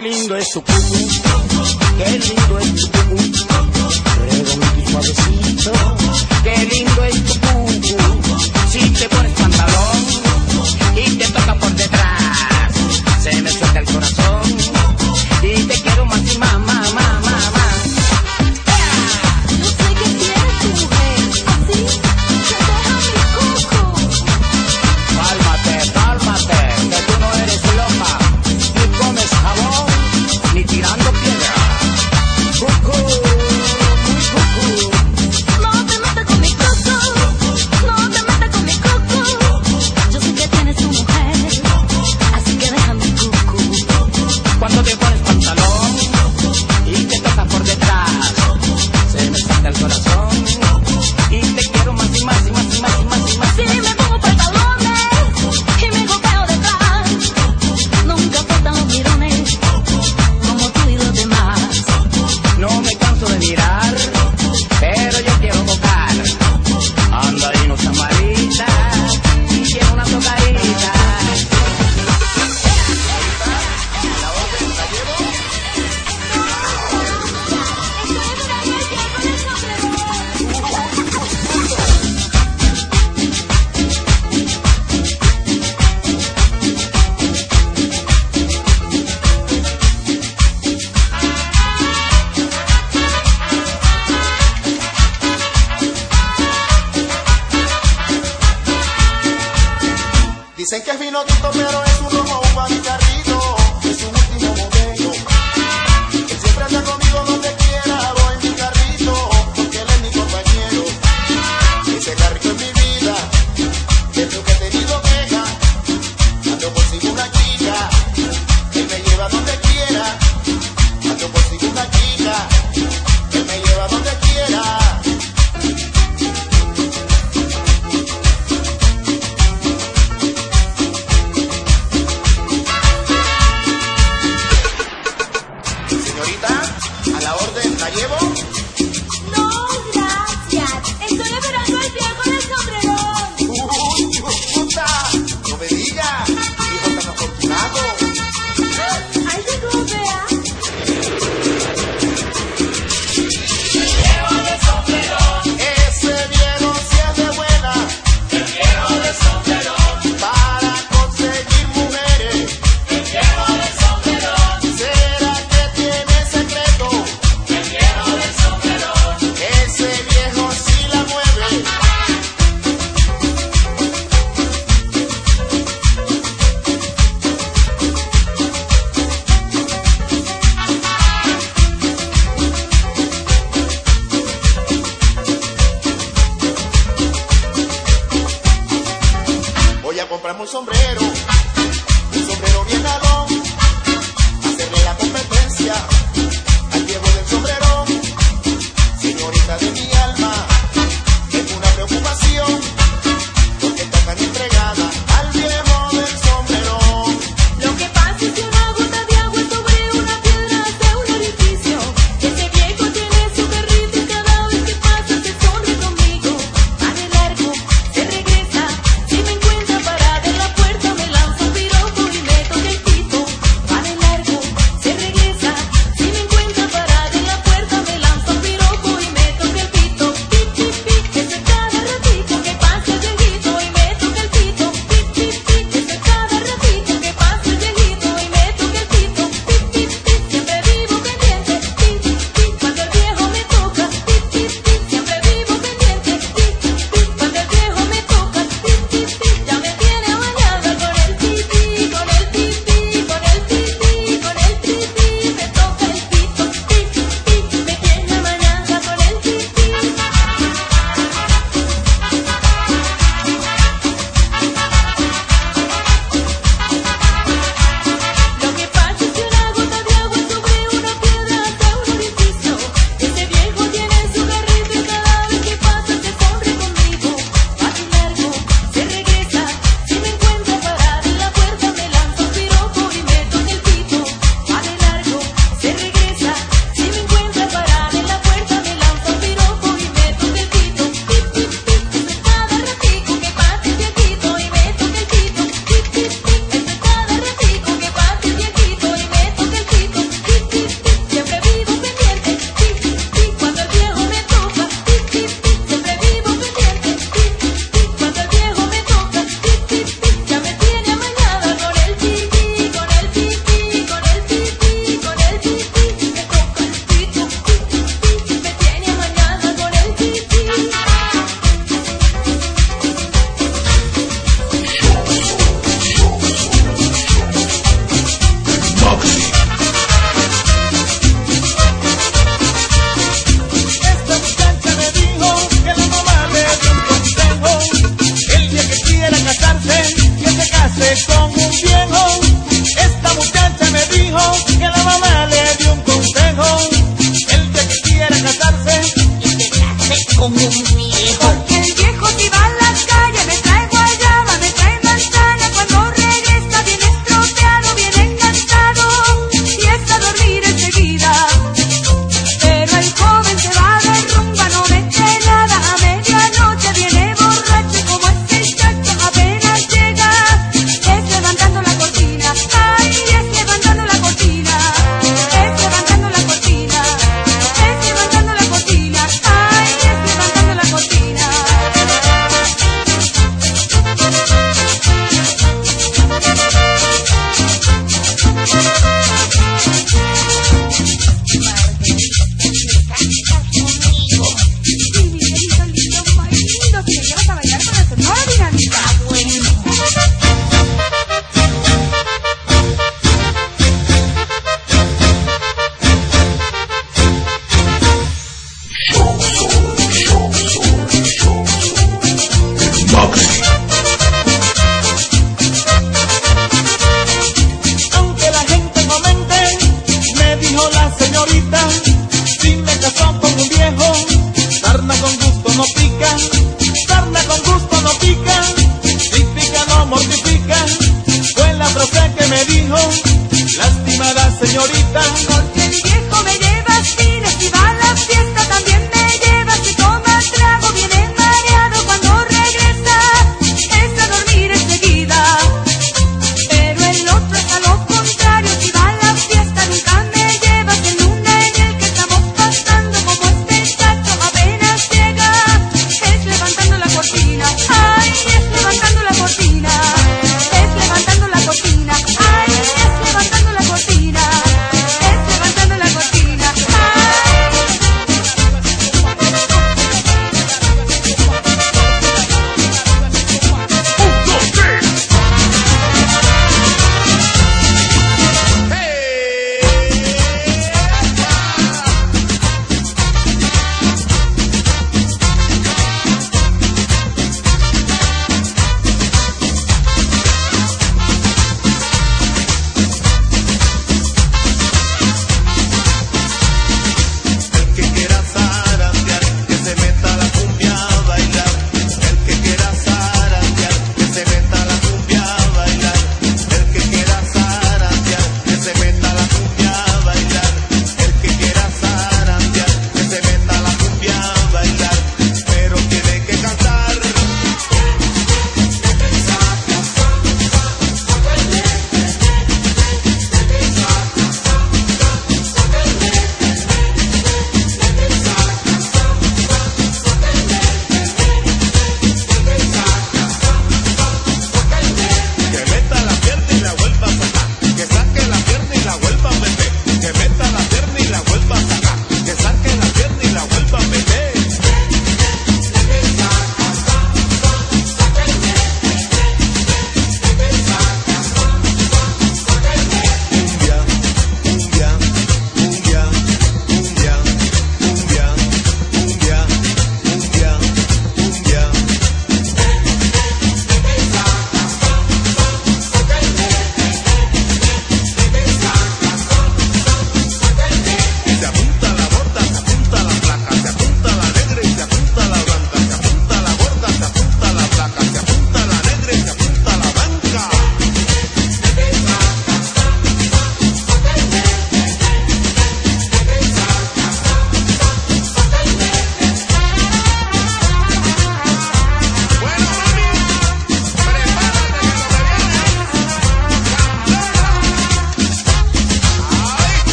Qué lindo es tu cucu, qué lindo es tu cucu, redondo y suavecito, qué lindo es tu cucu, si te pones pantalón.